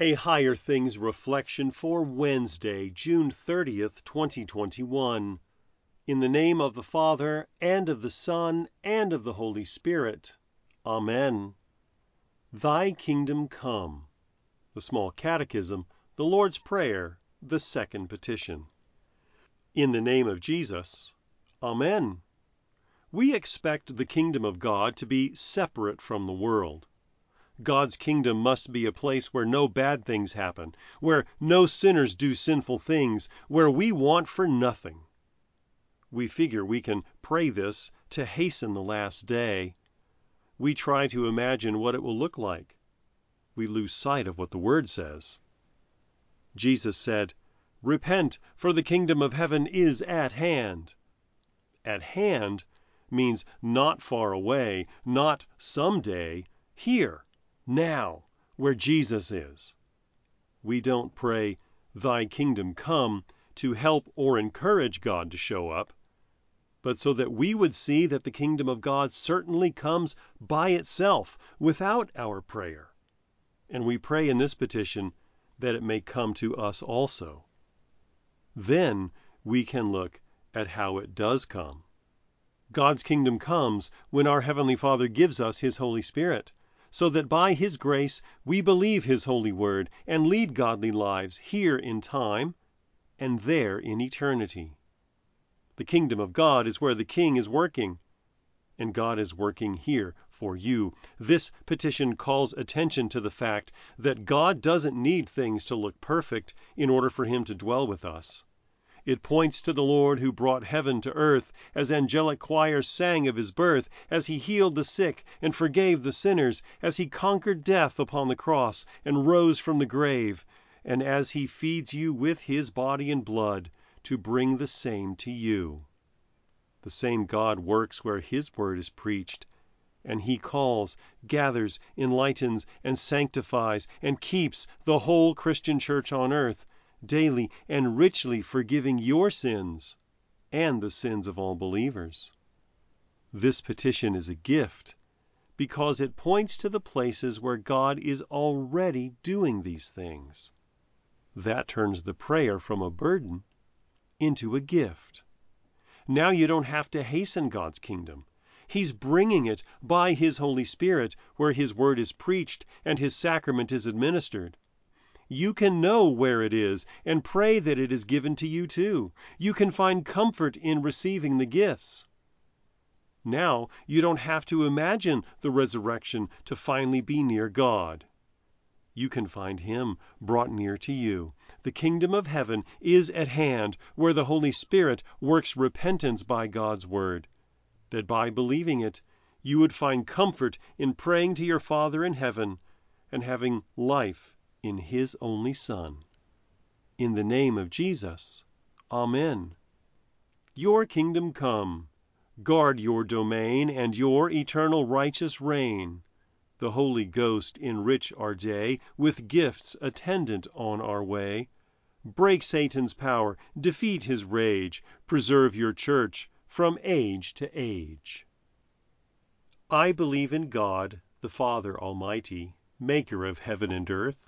A Higher Things reflection for Wednesday, June 30th, 2021. In the name of the Father, and of the Son, and of the Holy Spirit. Amen. Thy kingdom come. The Small Catechism, the Lord's Prayer, the second petition. In the name of Jesus. Amen. We expect the kingdom of God to be separate from the world. God's kingdom must be a place where no bad things happen, where no sinners do sinful things, where we want for nothing. We figure we can pray this to hasten the last day. We try to imagine what it will look like. We lose sight of what the Word says. Jesus said, Repent, for the kingdom of heaven is at hand. At hand means not far away, not some day, here now, where Jesus is. We don't pray, Thy kingdom come, to help or encourage God to show up, but so that we would see that the kingdom of God certainly comes by itself without our prayer. And we pray in this petition that it may come to us also. Then we can look at how it does come. God's kingdom comes when our Heavenly Father gives us His Holy Spirit so that by His grace we believe His holy word and lead godly lives here in time and there in eternity. The kingdom of God is where the King is working, and God is working here for you. This petition calls attention to the fact that God doesn't need things to look perfect in order for Him to dwell with us. It points to the Lord who brought heaven to earth, as angelic choirs sang of his birth, as he healed the sick and forgave the sinners, as he conquered death upon the cross and rose from the grave, and as he feeds you with his body and blood to bring the same to you. The same God works where his word is preached, and he calls, gathers, enlightens, and sanctifies, and keeps the whole Christian church on earth daily and richly forgiving your sins and the sins of all believers. This petition is a gift because it points to the places where God is already doing these things. That turns the prayer from a burden into a gift. Now you don't have to hasten God's kingdom. He's bringing it by His Holy Spirit where His word is preached and His sacrament is administered. You can know where it is and pray that it is given to you too. You can find comfort in receiving the gifts. Now you don't have to imagine the resurrection to finally be near God. You can find Him brought near to you. The kingdom of heaven is at hand, where the Holy Spirit works repentance by God's word, that by believing it you would find comfort in praying to your Father in heaven and having life in His only Son. In the name of Jesus, Amen. Your kingdom come. Guard your domain and your eternal righteous reign. The Holy Ghost enrich our day with gifts attendant on our way. Break Satan's power, defeat his rage, preserve your church from age to age. I believe in God, the Father Almighty, maker of heaven and earth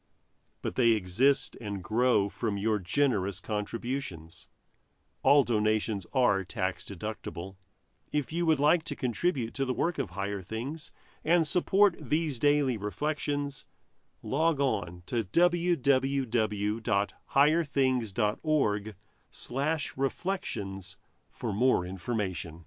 but they exist and grow from your generous contributions. All donations are tax deductible. If you would like to contribute to the work of Higher Things and support these daily reflections, log on to www.higherthings.org/reflections for more information.